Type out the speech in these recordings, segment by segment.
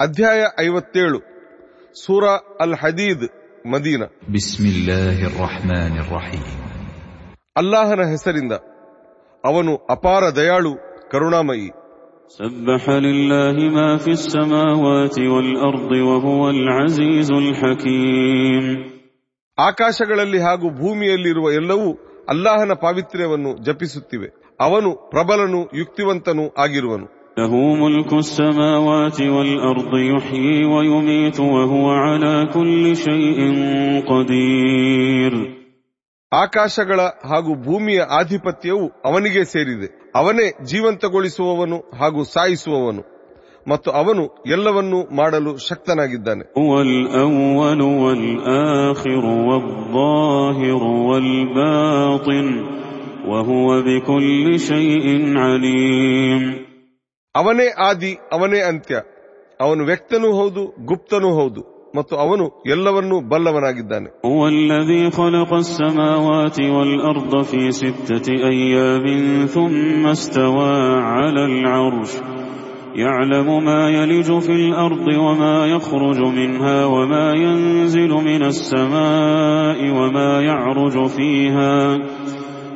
ಅಧ್ಯಾಯ ಐವತ್ತೇಳು ಸೂರ ಅಲ್ ಹದೀದ್ ಮದೀನ بسم الله الرحمن الرحيم ಅಲ್ಲಾಹನ ಹೆಸರಿಂದ ಅವನು ಅಪಾರ ದಯಾಳು ಕರುಣಾಮಯಿ سبح لله ما في السماوات والأرض وهو العزيز الحكيم ಆಕಾಶಗಳಲ್ಲಿ ಹಾಗೂ ಭೂಮಿಯಲ್ಲಿರುವ ಎಲ್ಲವೂ ಅಲ್ಲಾಹನ ಪಾವಿತ್ರ್ಯವನ್ನು ಜಪಿಸುತ್ತಿವೆ ಅವನು ಪ್ರಬಲನು ಯುಕ್ತಿವಂತನೂ ಆಗಿರುವನು له ملك السماوات والأرض يحيي ويميت وهو على كل شيء قدير ಆಕಾಶಗಳ ಹಾಗೂ ಭೂಮಿಯ ಆಧಿಪತ್ಯವು ಅವನಿಗೆ ಸೇರಿದೆ ಅವನೇ ಜೀವಂತಗೊಳಿಸುವವನು ಹಾಗೂ ಸಾಯಿಸುವವನು ಮತ್ತು ಅವನು ಎಲ್ಲವನ್ನೂ ಮಾಡಲು ಶಕ್ತನಾಗಿದ್ದಾನೆ هو الأول والآخر والظاهر والباطن وهو بكل شيء عليم ಅವನೇ ಆದಿ ಅವನೇ ಅಂತ್ಯ ಅವನು ವ್ಯಕ್ತನೂ ಹೌದು ಗುಪ್ತನೂ ಹೌದು ಮತ್ತು ಅವನು ಎಲ್ಲವನ್ನೂ ಬಲ್ಲವನಾಗಿದ್ದಾನೆ هو الذي خلق السماوات والأرض في ستة أيام ثم استوى على العرش يعلم ما يلج في الأرض وما يخرج منها وما ينزل من السماء وما يعرج فيها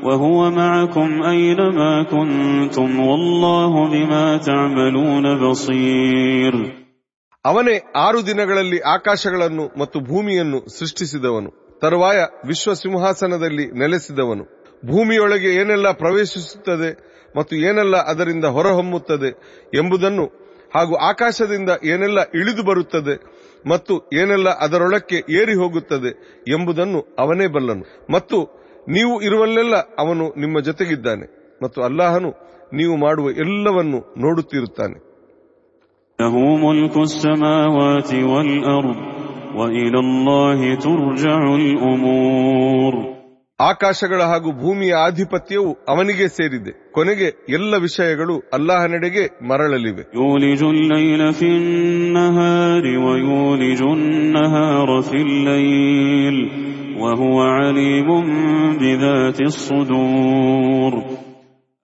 وهو معكم أينما كنتم والله بما تعملون بصير ಅವನೇ ಆರು ದಿನಗಳಲ್ಲಿ ಆಕಾಶಗಳನ್ನು ಮತ್ತು ಭೂಮಿಯನ್ನು ಸೃಷ್ಟಿಸಿದವನು ತರುವಾಯ ವಿಶ್ವ ಸಿಂಹಾಸನದಲ್ಲಿ ನೆಲೆಸಿದವನು ಭೂಮಿಯೊಳಗೆ ಏನೆಲ್ಲ ಪ್ರವೇಶಿಸುತ್ತದೆ ಮತ್ತು ಏನೆಲ್ಲ ಅದರಿಂದ ಹೊರಹೊಮ್ಮುತ್ತದೆ ಎಂಬುದನ್ನು ಹಾಗೂ ಆಕಾಶದಿಂದ ಏನೆಲ್ಲ ಇಳಿದು ಬರುತ್ತದೆ ಮತ್ತು ಏನೆಲ್ಲ ಅದರೊಳಕ್ಕೆ ಏರಿ ಹೋಗುತ್ತದೆ ಎಂಬುದನ್ನು ಅವನೇ ಬಲ್ಲನು ಮತ್ತು ನೀವು ಇರುವಲ್ಲೆಲ್ಲ ಅವನು ನಿಮ್ಮ ಜೊತೆಗಿದ್ದಾನೆ ಮತ್ತು ಅಲ್ಲಾಹನು ನೀವು ಮಾಡುವ ಎಲ್ಲವನ್ನು ನೋಡುತ್ತಿರುತ್ತಾನೆ. ಆಕಾಶಗಳ ಹಾಗೂ ಭೂಮಿಯ ಆಧಿಪತ್ಯವು ಅವನಿಗೆ ಸೇರಿದೆ. ಕೊನೆಗೆ ಎಲ್ಲ ವಿಷಯಗಳು ಅಲ್ಲಾಹನೆಡೆಗೆ ಮರಳಲಿವೆ. ಯೋನಿಜುಲ್ಲೈಲ الليل في النهار ويولج النهار في الليل وهو عليم بذات الصدور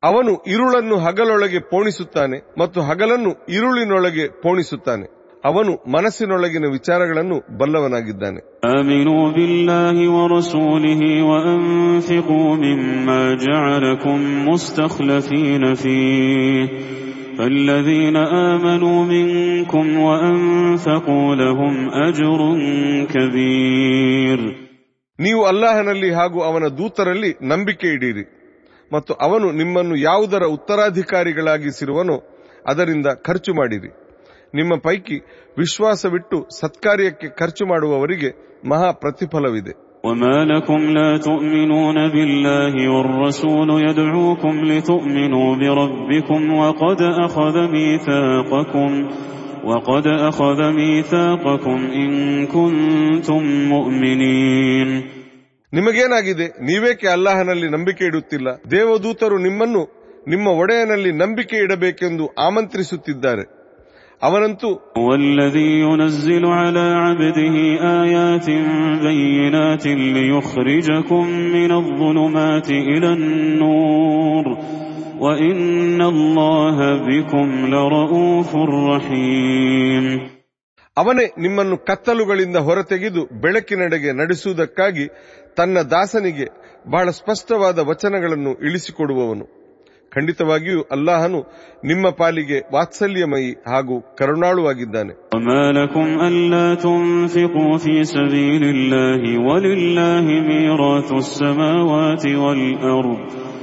ಅವನು ಇರುಳನ್ನು ಹಗಲೊಳಗೆ ಪೋಣಿಸುತ್ತಾನೆ ಮತ್ತು ಹಗಲನ್ನು ಇರುಳಿನೊಳಗೆ ಪೋಣಿಸುತ್ತಾನೆ ಅವನು ಮನಸ್ಸಿನೊಳಗಿನ ವಿಚಾರಗಳನ್ನು ಬಲ್ಲವನಾಗಿದ್ದಾನೆ آمنوا بالله ورسوله وأنفقوا مما جعلكم مستخلفين فيه فالذين آمنوا منكم وأنفقوا لهم أجر كبير ನೀವು ಅಲ್ಲಾಹನಲ್ಲಿ ಹಾಗೂ ಅವನ ದೂತರಲ್ಲಿ ನಂಬಿಕೆ ಇಡೀರಿ ಮತ್ತು ಅವನು ನಿಮ್ಮನ್ನು ಯಾವುದರ ಉತ್ತರಾಧಿಕಾರಿಗಳಾಗಿಸಿರುವನೋ ಅದರಿಂದ ಖರ್ಚು ಮಾಡಿರಿ ನಿಮ್ಮ ಪೈಕಿ ವಿಶ್ವಾಸವಿಟ್ಟು ಸತ್ಕಾರ್ಯಕ್ಕೆ ಖರ್ಚು ಮಾಡುವವರಿಗೆ ಮಹಾ ಪ್ರತಿಫಲವಿದೆ وما لكم لا تؤمنون بالله والرسول يدعوكم لتؤمنوا بربكم وقد أخذ ميثاقكم وقد أخذ ميثاقكم إن كنتم مؤمنين ನಿಮಗೇನಾಗಿದೆ ನೀವೇಕೆ ಅಲ್ಲಾಹನಲ್ಲಿ ನಂಬಿಕೆ ಇಡುತ್ತಿಲ್ಲ ದೇವದೂತರು ನಿಮ್ಮನ್ನು ನಿಮ್ಮ ಒಡೆಯನಲ್ಲಿ ನಂಬಿಕೆ ಇಡಬೇಕೆಂದು ಆಮಂತ್ರಿಸುತ್ತಿದ್ದಾರೆ ಅವನಂತೂ هو الذي ينزل على عبده آيات بينات ليخرجكم من الظلمات إلى النور وإن الله بكم لرؤوف رحيم ಅವನೇ ನಿಮ್ಮನ್ನು ಕತ್ತಲುಗಳಿಂದ ಹೊರತೆಗೆದು ಬೆಳಕಿನೆಡೆಗೆ ನಡೆಸುವುದಕ್ಕಾಗಿ ತನ್ನ ದಾಸನಿಗೆ ಬಹಳ ಸ್ಪಷ್ಟವಾದ ವಚನಗಳನ್ನು ಇಳಿಸಿಕೊಡುವವನು ಖಂಡಿತವಾಗಿಯೂ ಅಲ್ಲಾಹನು ನಿಮ್ಮ ಪಾಲಿಗೆ ವಾತ್ಸಲ್ಯಮಯಿ ಹಾಗೂ ಕರುಣಾಳುವಾಗಿದ್ದಾನೆ وما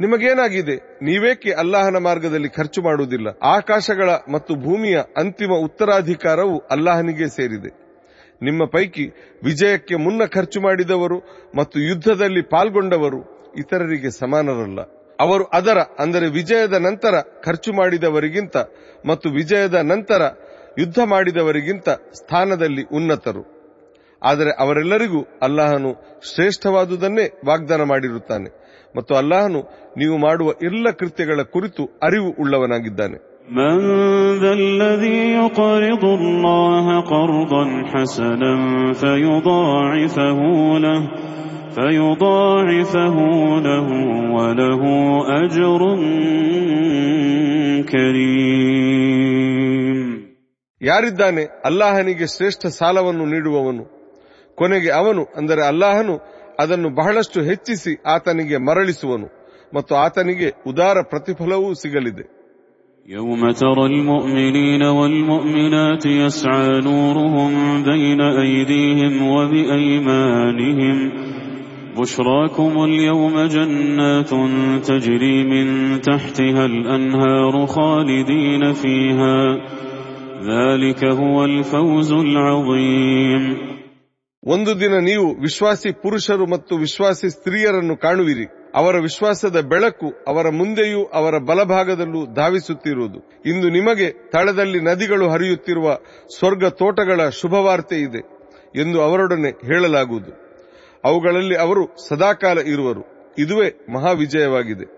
ನಿಮಗೇನಾಗಿದೆ? ನೀವೇಕೆ ಅಲ್ಲಾಹನ ಮಾರ್ಗದಲ್ಲಿ ಖರ್ಚು ಮಾಡುವುದಿಲ್ಲ? ಆಕಾಶಗಳ ಮತ್ತು ಭೂಮಿಯ ಅಂತಿಮ ಉತ್ತರಾಧಿಕಾರವು ಅಲ್ಲಾಹನಿಗೆ ಸೇರಿದೆ. ನಿಮ್ಮ ಪೈಕಿ ವಿಜಯಕ್ಕೆ ಮುನ್ನ ಖರ್ಚು ಮಾಡಿದವರು ಮತ್ತು ಯುದ್ಧದಲ್ಲಿ ಪಾಲ್ಗೊಂಡವರು ಇತರರಿಗೆ ಸಮಾನರಲ್ಲ. ಅವರು ಅದರ, ಅಂದರೆ ವಿಜಯದ ನಂತರ ಖರ್ಚು ಮಾಡಿದವರಿಗಿಂತ ಮತ್ತು ವಿಜಯದ ನಂತರ ಯುದ್ಧ ಮಾಡಿದವರಿಗಿಂತ ಸ್ಥಾನದಲ್ಲಿ ಉನ್ನತರು. ಆದರೆ ಅವರೆಲ್ಲರಿಗೂ ಅಲ್ಲಾಹನು ಶ್ರೇಷ್ಠವಾದುದನ್ನೇ ವಾಗ್ದಾನ ಮಾಡಿರುತ್ತಾನೆ. ಮತ್ತು ಅಲ್ಲಾಹನು ನೀವು ಮಾಡುವ ಎಲ್ಲ ಕೃತ್ಯಗಳ ಕುರಿತು ಅರಿವು ಉಳ್ಳವನಾಗಿದ್ದಾನೆ. ಯಾರಿದ್ದಾನೆ? ಅಲ್ಲಾಹನಿಗೆ ಶ್ರೇಷ್ಠ ಸಾಲವನ್ನು ನೀಡುವವನು. ಕೊನೆಗೆ ಅವನು ಅಂದರೆ ಅಲ್ಲಾಹನು ಅದನ್ನು ಬಹಳಷ್ಟು ಹೆಚ್ಚಿಸಿ ಆತನಿಗೆ ಮರಳಿಸುವನು ಮತ್ತು ಆತನಿಗೆ ಉದಾರ ಪ್ರತಿಫಲವೂ ಸಿಗಲಿದೆ يوم ترى المؤمنين والمؤمنات يسعى نورهم بين أيديهم وبأيمانهم بشراكم اليوم جنات تجري من تحتها الأنهار خالدين فيها ذلك هو الفوز العظيم ಒಂದು ದಿನ ನೀವು ವಿಶ್ವಾಸಿ ಪುರುಷರು ಮತ್ತು ವಿಶ್ವಾಸಿ ಸ್ತ್ರೀಯರನ್ನು ಕಾಣುವಿರಿ. ಅವರ ವಿಶ್ವಾಸದ ಬೆಳಕು ಅವರ ಮುಂದೆಯೂ ಅವರ ಬಲಭಾಗದಲ್ಲೂ ಧಾವಿಸುತ್ತಿರುವುದು. ಇಂದು ನಿಮಗೆ ತಳದಲ್ಲಿ ನದಿಗಳು ಹರಿಯುತ್ತಿರುವ ಸ್ವರ್ಗ ತೋಟಗಳ ಶುಭವಾರ್ತೆ ಇದೆ ಎಂದು ಅವರೊಡನೆ ಹೇಳಲಾಗುವುದು. ಅವುಗಳಲ್ಲಿ ಅವರು ಸದಾಕಾಲ ಇರುವರು. ಇದುವೇ ಮಹಾವಿಜಯವಾಗಿದೆ.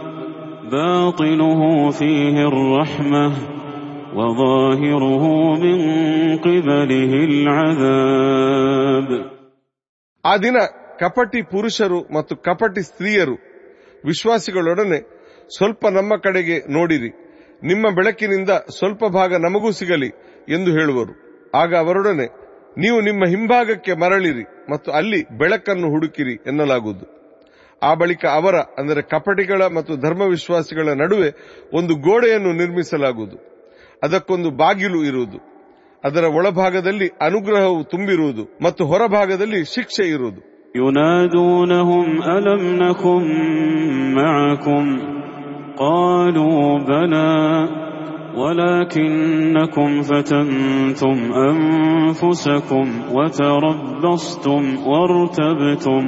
باطنه فيه الرحمة وظاهره من قبله العذاب ಆ ದಿನ ಕಪಟಿ ಪುರುಷರು ಮತ್ತು ಕಪಟಿ ಸ್ತ್ರೀಯರು ವಿಶ್ವಾಸಿಗಳೊಡನೆ ಸ್ವಲ್ಪ ನಮ್ಮ ಕಡೆಗೆ ನೋಡಿರಿ ನಿಮ್ಮ ಬೆಳಕಿನಿಂದ ಸ್ವಲ್ಪ ಭಾಗ ನಮಗೂ ಸಿಗಲಿ ಎಂದು ಹೇಳುವರು ಆಗ ಅವರೊಡನೆ ನೀವು ನಿಮ್ಮ ಹಿಂಭಾಗಕ್ಕೆ ಮರಳಿರಿ ಮತ್ತು ಅಲ್ಲಿ ಬೆಳಕನ್ನು ಹುಡುಕಿರಿ ಎನ್ನಲಾಗುವುದು ಆ ಬಳಿಕ ಅವರ ಅಂದರೆ ಕಪಟಿಗಳ ಮತ್ತು ಧರ್ಮವಿಶ್ವಾಸಿಗಳ ನಡುವೆ ಒಂದು ಗೋಡೆಯನ್ನು ನಿರ್ಮಿಸಲಾಗುವುದು ಅದಕ್ಕೊಂದು ಬಾಗಿಲು ಇರುವುದು ಅದರ ಒಳಭಾಗದಲ್ಲಿ ಅನುಗ್ರಹವು ತುಂಬಿರುವುದು ಮತ್ತು ಹೊರಭಾಗದಲ್ಲಿ ಶಿಕ್ಷೆ ಇರುವುದು ينادونهم ألم نكن معكم قالوا بلى ولكنكم فتنتم أنفسكم وتربصتم وارتبتم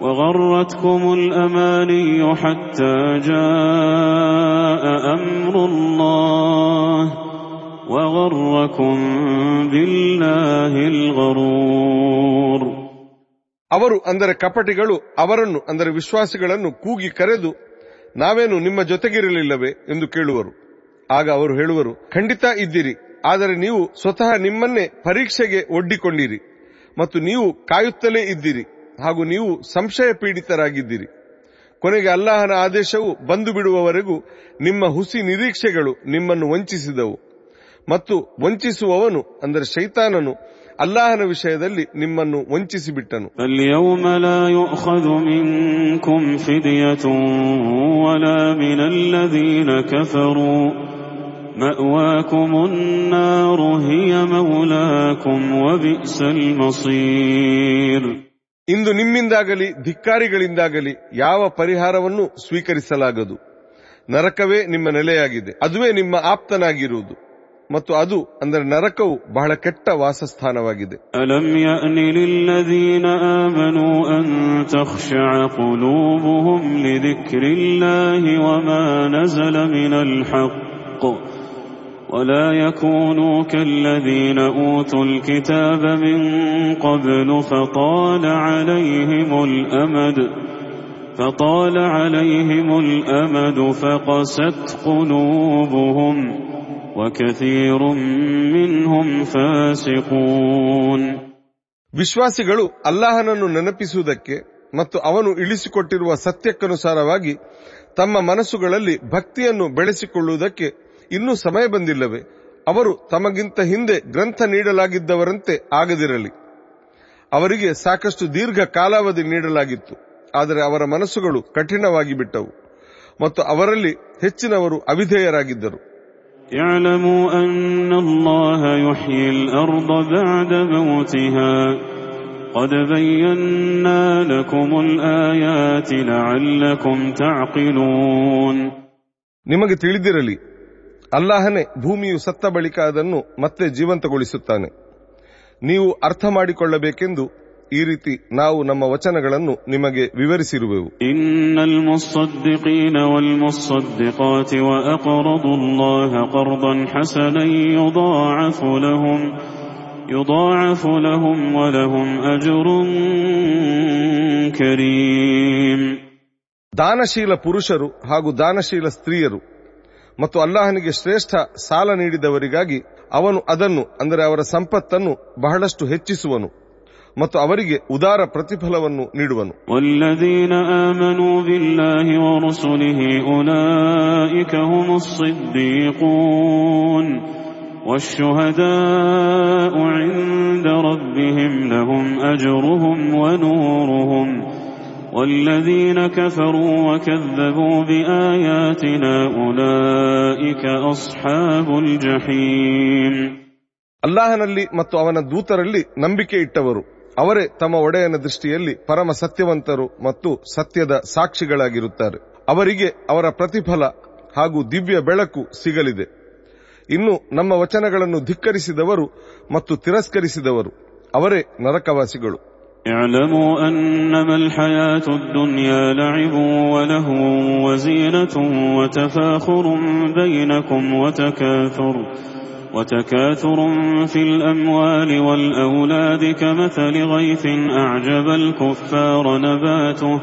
وغرتكم الأماني حتى جاء أمر الله وغركم بالله الغرور ಅವರು ಅಂದರೆ ಕಪಟಿಗಳು ಅವರನ್ನು ಅಂದರೆ ವಿಶ್ವಾಸಿಗಳನ್ನು ಕೂಗಿ ಕರೆದು ನಾವೇನು ನಿಮ್ಮ ಜೊತೆಗಿರಲಿಲ್ಲವೇ ಎಂದು ಕೇಳುವರು ಆಗ ಅವರು ಹೇಳುವರು ಖಂಡಿತ ಇದ್ದೀರಿ ಆದರೆ ನೀವು ಸ್ವತಃ ನಿಮ್ಮನ್ನೇ ಪರೀಕ್ಷೆಗೆ ಒಡ್ಡಿಕೊಂಡಿರಿ ಮತ್ತು ನೀವು ಕಾಯುತ್ತಲೇ ಇದ್ದೀರಿ ಹಾಗೂ ನೀವು ಸಂಶಯ ಪೀಡಿತರಾಗಿದ್ದೀರಿ ಕೊನೆಗೆ ಅಲ್ಲಾಹನ ಆದೇಶವು ಬಂದು ಬಿಡುವವರೆಗೂ ನಿಮ್ಮ ಹುಸಿ ನಿರೀಕ್ಷೆಗಳು ನಿಮ್ಮನ್ನು ವಂಚಿಸಿದವು. ಮತ್ತು ವಂಚಿಸುವವನು, ಅಂದರೆ ಶೈತಾನನು, ಅಲ್ಲಾಹನ ವಿಷಯದಲ್ಲಿ ನಿಮ್ಮನ್ನು ವಂಚಿಸಿಬಿಟ್ಟನು. ಮಸೀರ್. ಇಂದು ನಿಮ್ಮಿಂದಾಗಲಿ, ಧಿಕ್ಕಾರಿಗಳಿಂದಾಗಲಿ ಯಾವ ಪರಿಹಾರವನ್ನು ಸ್ವೀಕರಿಸಲಾಗದು? ನರಕವೇ ನಿಮ್ಮ ನೆಲೆಯಾಗಿದೆ. ಅದುವೇ ನಿಮ್ಮ ಆಪ್ತನಾಗಿರುವುದು. ಮತ್ತು ಅದು, ಅಂದರೆ ನರಕವು ಬಹಳ ಕೆಟ್ಟ ವಾಸಸ್ಥಾನವಾಗಿದೆ. ಅಲಮ್ಯ ಯಅನಿ ಲಿಲ್ಲದೀನ ಆಮನು ಅನ್ ತಖ್ಶಅ ಹಕ್ಕು ولا يكونوا كالذين أوتوا الكتاب من قبل فطال عليهم الأمد فطال عليهم الأمد فقست قلوبهم وكثير منهم فاسقون ವಿಶ್ವಾಸಿಗಳು ಅಲ್ಲಾಹನನ್ನು ನೆನಪಿಸುವುದಕ್ಕೆ ಮತ್ತು ಅವನು ಇಳಿಸಿಕೊಟ್ಟಿರುವ ಸತ್ಯಕ್ಕನುಸಾರವಾಗಿ ತಮ್ಮ ಮನಸ್ಸುಗಳಲ್ಲಿ ಭಕ್ತಿಯನ್ನು ಬೆಳೆಸಿಕೊಳ್ಳುವುದಕ್ಕೆ ಇನ್ನೂ ಸಮಯ ಬಂದಿಲ್ಲವೇ? ಅವರು ತಮಗಿಂತ ಹಿಂದೆ ಗ್ರಂಥ ನೀಡಲಾಗಿದ್ದವರಂತೆ ಆಗದಿರಲಿ. ಅವರಿಗೆ ಸಾಕಷ್ಟು ದೀರ್ಘ ಕಾಲಾವಧಿ ನೀಡಲಾಗಿತ್ತು. ಆದರೆ ಅವರ ಮನಸ್ಸುಗಳು ಕಠಿಣವಾಗಿ ಬಿಟ್ಟವು. ಮತ್ತು ಅವರಲ್ಲಿ ಹೆಚ್ಚಿನವರು ಅವಿಧೇಯರಾಗಿದ್ದರು. ನಿಮಗೆ ತಿಳಿದಿರಲಿ ಅಲ್ಲಾಹನೇ ಭೂಮಿಯು ಸತ್ತ ಬಳಿಕ ಅದನ್ನು ಮತ್ತೆ ಜೀವಂತಗೊಳಿಸುತ್ತಾನೆ ನೀವು ಅರ್ಥ ಮಾಡಿಕೊಳ್ಳಬೇಕೆಂದು ಈ ರೀತಿ ನಾವು ನಮ್ಮ ವಚನಗಳನ್ನು ನಿಮಗೆ ವಿವರಿಸಿರುವೆವು إن المصدقين والمصدقات وأقرضوا الله قرضا حسنا يضاعف لهم يضاعف لهم ولهم أجر كريم ದಾನಶೀಲ ಪುರುಷರು ಹಾಗೂ ದಾನಶೀಲ ಸ್ತ್ರೀಯರು ಮತ್ತು ಅಲ್ಲಾಹನಿಗೆ ಶ್ರೇಷ್ಠ ಸಾಲ ನೀಡಿದವರಿಗಾಗಿ ಅವನು ಅದನ್ನು ಅಂದರೆ ಅವರ ಸಂಪತ್ತನ್ನು ಬಹಳಷ್ಟು ಹೆಚ್ಚಿಸುವನು ಮತ್ತು ಅವರಿಗೆ ಉದಾರ ಪ್ರತಿಫಲವನ್ನು ನೀಡುವನು والذين آمنوا بالله ورسله أولئك هم الصديقون والشهداء عند ربهم لهم أجرهم ونورهم والذين كفروا وكذبوا بآياتنا أولئك أصحاب الجحيم ಅಲ್ಲಾಹನಲ್ಲಿ ಮತ್ತು ಅವನ ದೂತರಲ್ಲಿ ನಂಬಿಕೆ ಇಟ್ಟವರು ಅವರೇ ತಮ್ಮ ಒಡೆಯನ ದೃಷ್ಟಿಯಲ್ಲಿ ಪರಮ ಸತ್ಯವಂತರು ಮತ್ತು ಸತ್ಯದ ಸಾಕ್ಷಿಗಳಾಗಿರುತ್ತಾರೆ ಅವರಿಗೆ ಅವರ ಪ್ರತಿಫಲ ಹಾಗೂ ದಿವ್ಯ ಬೆಳಕು ಸಿಗಲಿದೆ ಇನ್ನು ನಮ್ಮ ವಚನಗಳನ್ನು ಧಿಕ್ಕರಿಸಿದವರು ಮತ್ತು ತಿರಸ್ಕರಿಸಿದವರು ಅವರೇ ನರಕವಾಸಿಗಳು اعلموا أنما الحياة الدنيا لعب ولهو وزينة وتفاخر بينكم وتكاثر وتكاثر في الأموال والأولاد كمثل غيث أعجب الكفار نباته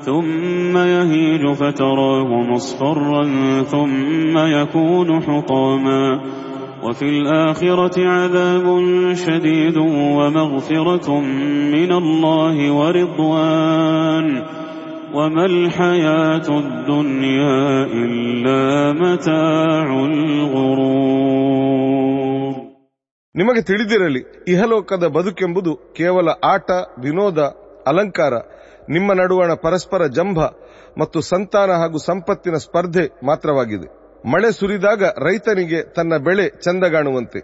ثم يهيج فتراه مصفرا ثم يكون حطاما وفي الآخرة عذاب شديد ومغفرة من الله ورضوان وما الحياة الدنيا إلا متاع الغرور ನಿಮಗೆ ತಿಳಿದಿರಲಿ ಇಹಲೋಕದ ಬದುಕೆಂಬುದು ಕೇವಲ ಆಟ ವಿನೋದ ಅಲಂಕಾರ ನಿಮ್ಮ ನಡುವಣ ಪರಸ್ಪರ ಜಂಭ ಮತ್ತು ಸಂತಾನ ಹಾಗೂ ಸಂಪತ್ತಿನ ಸ್ಪರ್ಧೆ ಮಾತ್ರವಾಗಿದೆ ಮಳೆ ಸುರಿದಾಗ ರೈತನಿಗೆ ತನ್ನ ಬೆಳೆ ಚಂದಗಾಣುವಂತೆ.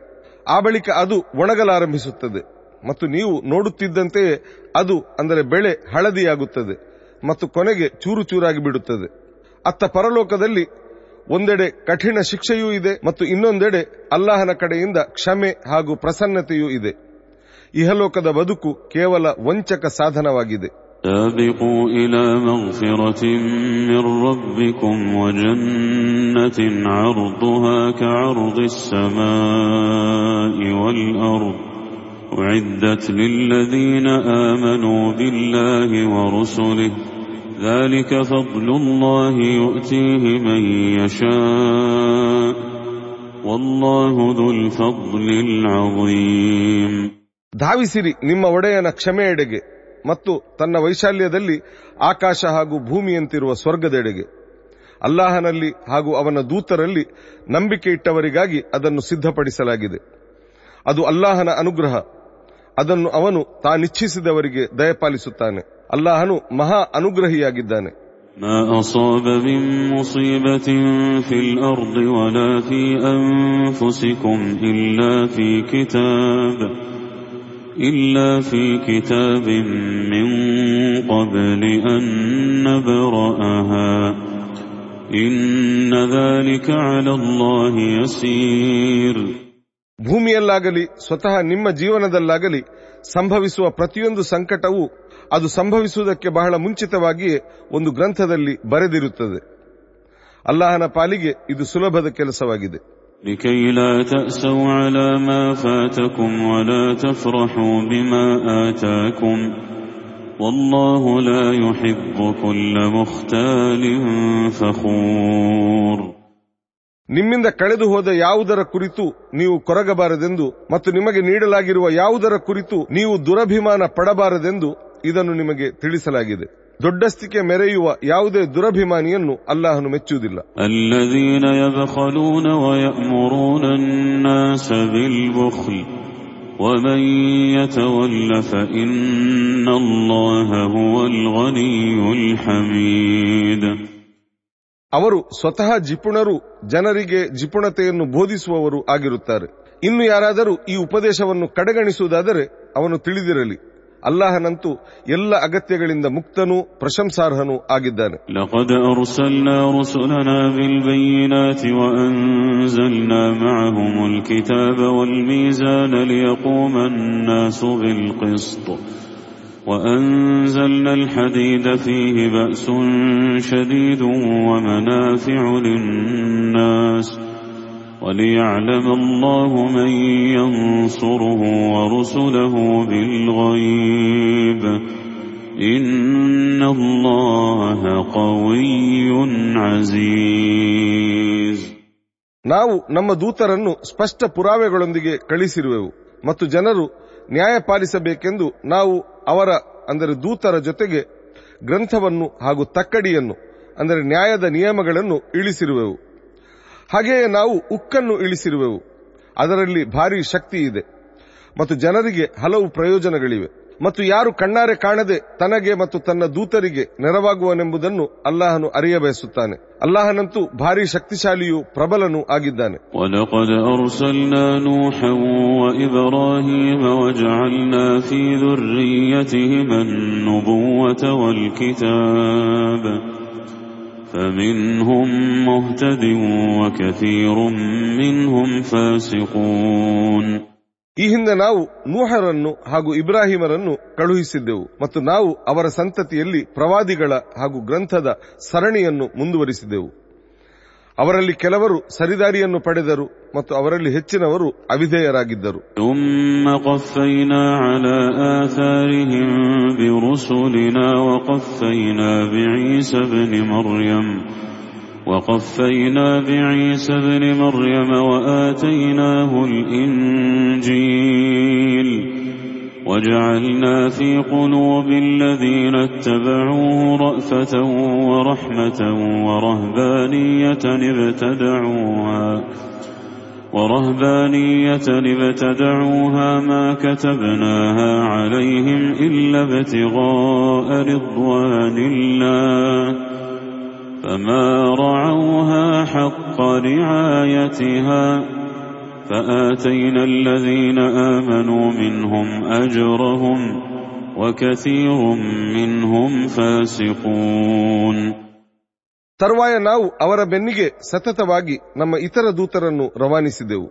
ಆ ಬಳಿಕ ಅದು ಒಣಗಲಾರಂಭಿಸುತ್ತದೆ. ಮತ್ತು ನೀವು ನೋಡುತ್ತಿದ್ದಂತೆಯೇ ಅದು ಅಂದರೆ ಬೆಳೆ ಹಳದಿಯಾಗುತ್ತದೆ ಮತ್ತು ಕೊನೆಗೆ ಚೂರು ಚೂರಾಗಿ ಬಿಡುತ್ತದೆ. ಅತ್ತ ಪರಲೋಕದಲ್ಲಿ ಒಂದೆಡೆ ಕಠಿಣ ಶಿಕ್ಷೆಯೂ ಇದೆ ಮತ್ತು ಇನ್ನೊಂದೆಡೆ ಅಲ್ಲಾಹನ ಕಡೆಯಿಂದ ಕ್ಷಮೆ ಹಾಗೂ ಪ್ರಸನ್ನತೆಯೂ ಇದೆ. ಇಹಲೋಕದ ಬದುಕು ಕೇವಲ ವಂಚಕ ಸಾಧನವಾಗಿದೆ. سابقوا إلى مغفرة من ربكم وجنة عرضها كعرض السماء والأرض أعدت للذين آمنوا بالله ورسله ذلك فضل الله يؤتيه من يشاء والله ذو الفضل العظيم ಧಾವಿಸಿರಿ ನಿಮ್ಮ ಒಡೆಯನ ಕ್ಷಮೆಯೆಡೆಗೆ ಮತ್ತು ತನ್ನ ವೈಶಾಲ್ಯದಲ್ಲಿ ಆಕಾಶ ಹಾಗೂ ಭೂಮಿಯಂತಿರುವ ಸ್ವರ್ಗದೆಡೆಗೆ ಅಲ್ಲಾಹನಲ್ಲಿ ಹಾಗೂ ಅವನ ದೂತರಲ್ಲಿ ನಂಬಿಕೆ ಇಟ್ಟವರಿಗಾಗಿ ಅದನ್ನು ಸಿದ್ಧಪಡಿಸಲಾಗಿದೆ ಅದು ಅಲ್ಲಾಹನ ಅನುಗ್ರಹ ಅದನ್ನು ಅವನು ತಾನಿಚ್ಛಿಸಿದವರಿಗೆ ದಯಪಾಲಿಸುತ್ತಾನೆ ಅಲ್ಲಾಹನು ಮಹಾ ಅನುಗ್ರಹಿಯಾಗಿದ್ದಾನೆ ما أصاب من مصيبة في الأرض ولا في أنفسكم إلا في كتاب إلا في كتاب من قبل أن نبرأها إن ذلك على الله يسير ಭೂಮಿಯಲ್ಲಾಗಲಿ ಸ್ವತಃ ನಿಮ್ಮ ಜೀವನದಲ್ಲಾಗಲಿ ಸಂಭವಿಸುವ ಪ್ರತಿಯೊಂದು ಸಂಕಟವೂ ಅದು ಸಂಭವಿಸುವುದಕ್ಕೆ ಬಹಳ ಮುಂಚಿತವಾಗಿಯೇ ಒಂದು ಗ್ರಂಥದಲ್ಲಿ ಬರೆದಿರುತ್ತದೆ ಅಲ್ಲಾಹನ ಪಾಲಿಗೆ ಇದು ಸುಲಭದ ಕೆಲಸವಾಗಿದೆ لكي لا تأسوا على ما فاتكم ولا تفرحوا بما آتاكم والله لا يحب كل مختال فخور ನಿಮ್ಮಿಂದ ಕಳೆದು ಹೋದ ಯಾವುದರ ಕುರಿತು ನೀವು ಕೊರಗಬಾರದೆಂದು ಮತ್ತು ನಿಮಗೆ ನೀಡಲಾಗಿರುವ ಯಾವುದರ ಕುರಿತು ನೀವು ದುರಭಿಮಾನ ಪಡಬಾರದೆಂದು ಇದನ್ನು ನಿಮಗೆ ತಿಳಿಸಲಾಗಿದೆ ದೊಡ್ಡಸ್ತಿಕೆ ಮೆರೆಯುವ ಯಾವುದೇ ದುರಭಿಮಾನಿಯನ್ನು ಅಲ್ಲಾಹನು ಮೆಚ್ಚುವುದಿಲ್ಲ الذين يبخلون ويأمرون الناس بالبخل ومن يتول فإن الله هو الغني الحميد ಅವರು ಸ್ವತಃ ಜಿಪುಣರು ಜನರಿಗೆ ಜಿಪುಣತೆಯನ್ನು ಬೋಧಿಸುವವರು ಆಗಿರುತ್ತಾರೆ ಇನ್ನು ಯಾರಾದರೂ ಈ ಉಪದೇಶವನ್ನು ಕಡೆಗಣಿಸುವುದಾದರೆ ಅವನು ತಿಳಿದಿರಲಿ ಅಲ್ಲಾಹನಂತೂ ಎಲ್ಲ ಅಗತ್ಯಗಳಿಂದ ಮುಕ್ತನೂ ಪ್ರಶಂಸಾರ್ಹನೂ ಆಗಿದ್ದಾನೆ لقد أرسلنا رسلنا بالبينات وأنزلنا معهم الكتاب والميزان ليقوم الناس بالقسط وأنزلنا الحديد فيه بأس شديد ومنافع للناس وليعلم الله من ينصره ورسله بالغيب إن الله قوي عزيز ನಾವು ನಮ್ಮ ದೂತರನ್ನು ಸ್ಪಷ್ಟ ಪುರಾವೆಗಳೊಂದಿಗೆ ಕಳಿಸಿರುವೆವು ಮತ್ತು ಜನರು ನ್ಯಾಯ ಪಾಲಿಸಬೇಕೆಂದು ನಾವು ಅವರ ಅಂದರೆ ದೂತರ ಜೊತೆಗೆ ಗ್ರಂಥವನ್ನು ಹಾಗೂ ತಕ್ಕಡಿಯನ್ನು ಅಂದರೆ ನ್ಯಾಯದ ನಿಯಮಗಳನ್ನು ಇಳಿಸಿರುವೆವು ಹಾಗೆಯೇ ನಾವು ಉಕ್ಕನ್ನು ಇಳಿಸಿರುವೆವು. ಅದರಲ್ಲಿ ಭಾರಿ ಶಕ್ತಿ ಇದೆ. ಮತ್ತು ಜನರಿಗೆ ಹಲವು ಪ್ರಯೋಜನಗಳಿವೆ. ಮತ್ತು ಯಾರು ಕಣ್ಣಾರೆ ಕಾಣದೆ ತನಗೆ ಮತ್ತು ತನ್ನ ದೂತರಿಗೆ ನೆರವಾಗುವನೆಂಬುದನ್ನು ಅಲ್ಲಾಹನು ಅರಿಯಬಯಸುತ್ತಾನೆ ಅಲ್ಲಾಹನಂತೂ ಭಾರಿ ಶಕ್ತಿಶಾಲಿಯು ಪ್ರಬಲನೂ ಆಗಿದ್ದಾನೆ. فمنهم مهتد وكثير منهم فاسقون ಈ ಹಿಂದೆ ನಾವು ನೂಹರನ್ನು ಹಾಗೂ ಇಬ್ರಾಹಿಮರನ್ನು ಕಳುಹಿಸಿದ್ದೆವು ಮತ್ತು ನಾವು ಅವರ ಸಂತತಿಯಲ್ಲಿ ಪ್ರವಾದಿಗಳ ಹಾಗೂ ಗ್ರಂಥದ ಸರಣಿಯನ್ನು ಮುಂದುವರಿಸಿದೆವು ಅವರಲ್ಲಿ ಕೆಲವರು ಸರಿದಾರಿಯನ್ನು ಪಡೆದರು ಮತ್ತು ಅವರಲ್ಲಿ ಹೆಚ್ಚಿನವರು ಅವಿಧೇಯರಾಗಿದ್ದರು ثم قفينا على آثارهم برسلنا وقفينا بعيسى ابن مريم وقفينا بعيسى وجعلنا في قلوب الذين اتبعوه رأفة ورحمة ورهبانية ابتدعوها ورهبانية ابتدعوها ما كتبناها عليهم إلا ابتغاء رضوان الله فما رعوها حق رعايتها فآتينا الذين آمنوا منهم أجرهم وكثير منهم فاسقون ತರುವಾಯ ನಾವು ಅವರ ಬೆನ್ನಿಗೆ ಸತತವಾಗಿ ನಮ್ಮ ಇತರ ದೂತರನ್ನು ರವಾನಿಸಿದೆವು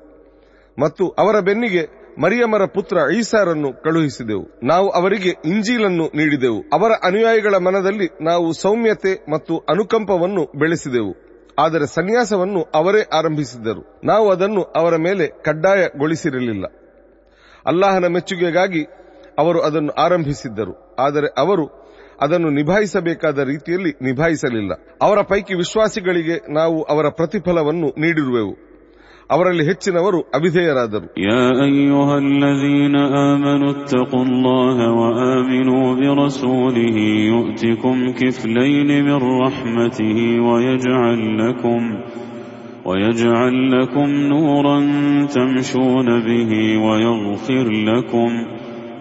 ಮತ್ತು ಅವರ ಬೆನ್ನಿಗೆ ಮರಿಯಮರ ಪುತ್ರ ಈಸಾರನ್ನು ಕಳುಹಿಸಿದೆವು ನಾವು ಅವರಿಗೆ ಇಂಜೀಲನ್ನು ನೀಡಿದೆವು ಅವರ ಅನುಯಾಯಿಗಳ ಮನದಲ್ಲಿ ನಾವು ಸೌಮ್ಯತೆ ಮತ್ತು ಅನುಕಂಪವನ್ನು ಬೆಳೆಸಿದೆವು ಆದರೆ ಸನ್ಯಾಸವನ್ನು ಅವರೇ ಆರಂಭಿಸಿದ್ದರು. ನಾವು ಅದನ್ನು ಅವರ ಮೇಲೆ ಕಡ್ಡಾಯಗೊಳಿಸಿರಲಿಲ್ಲ. ಅಲ್ಲಾಹನ ಮೆಚ್ಚುಗೆಗಾಗಿ ಅವರು ಅದನ್ನು ಆರಂಭಿಸಿದ್ದರು. ಆದರೆ ಅವರು ಅದನ್ನು ನಿಭಾಯಿಸಬೇಕಾದ ರೀತಿಯಲ್ಲಿ ನಿಭಾಯಿಸಲಿಲ್ಲ. ಅವರ ಪೈಕಿ ವಿಶ್ವಾಸಿಗಳಿಗೆ ನಾವು ಅವರ ಪ್ರತಿಫಲವನ್ನು ನೀಡಿರುವೆವು. ಅವರಲ್ಲಿ ಹೆಚ್ಚಿನವರು ಅವಿಧೇಯರಾದರು يا أيها الذين آمنوا اتقوا الله وآمنوا برسوله يؤتكم كفلين من رحمته ويجعل لكم ويجعل لكم نورا تمشون به ويغفر لكم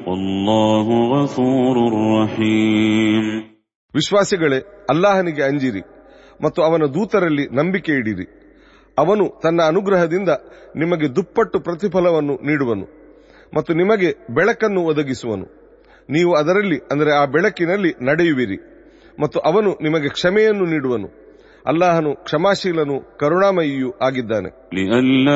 والله غفور رحيم ವಿಶ್ವಾಸಿಗಳೇ ಅಲ್ಲಾಹನಿಗೆ ಅಂಜಿರಿ ಮತ್ತು ಅವನ ದೂತರಲ್ಲಿ ನಂಬಿಕೆ ಇಡಿರಿ ಅವನು ತನ್ನ ಅನುಗ್ರಹದಿಂದ ನಿಮಗೆ ದುಪ್ಪಟ್ಟು ಪ್ರತಿಫಲವನ್ನು ನೀಡುವನು ಮತ್ತು ನಿಮಗೆ ಬೆಳಕನ್ನು ಒದಗಿಸುವನು. ನೀವು ಅದರಲ್ಲಿ, ಅಂದರೆ ಆ ಬೆಳಕಿನಲ್ಲಿ ನಡೆಯುವಿರಿ ಮತ್ತು ಅವನು ನಿಮಗೆ ಕ್ಷಮೆಯನ್ನು ನೀಡುವನು. ಅಲ್ಲಾಹನು ಕ್ಷಮಾಶೀಲನು, ಕರುಣಾಮಯಿಯೂ ಆಗಿದ್ದಾನೆ. ಅಲ್ಲ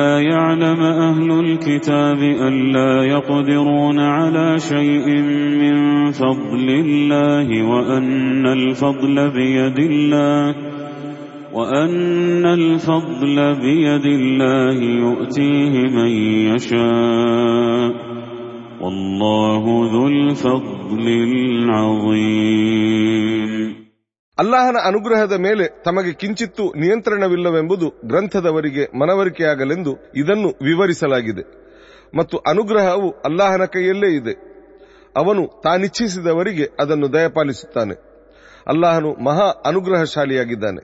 وأن الفضل بيد الله يؤتيه من يشاء والله ذو الفضل العظيم ಅಲ್ಲಾಹನ ಅನುಗ್ರಹದ ಮೇಲೆ ತಮಗೆ ಕಿಂಚಿತ್ತೂ ನಿಯಂತ್ರಣವಿಲ್ಲವೆಂಬುದು ಗ್ರಂಥದವರಿಗೆ ಮನವರಿಕೆಯಾಗಲೆಂದು ಇದನ್ನು ವಿವರಿಸಲಾಗಿದೆ ಮತ್ತು ಅನುಗ್ರಹವು ಅಲ್ಲಾಹನ ಕೈಯಲ್ಲೇ ಇದೆ ಅವನು ತಾನಿಚ್ಛಿಸಿದವರಿಗೆ ಅದನ್ನು ದಯಪಾಲಿಸುತ್ತಾನೆ ಅಲ್ಲಾಹನು ಮಹಾ ಅನುಗ್ರಹಶಾಲಿಯಾಗಿದ್ದಾನೆ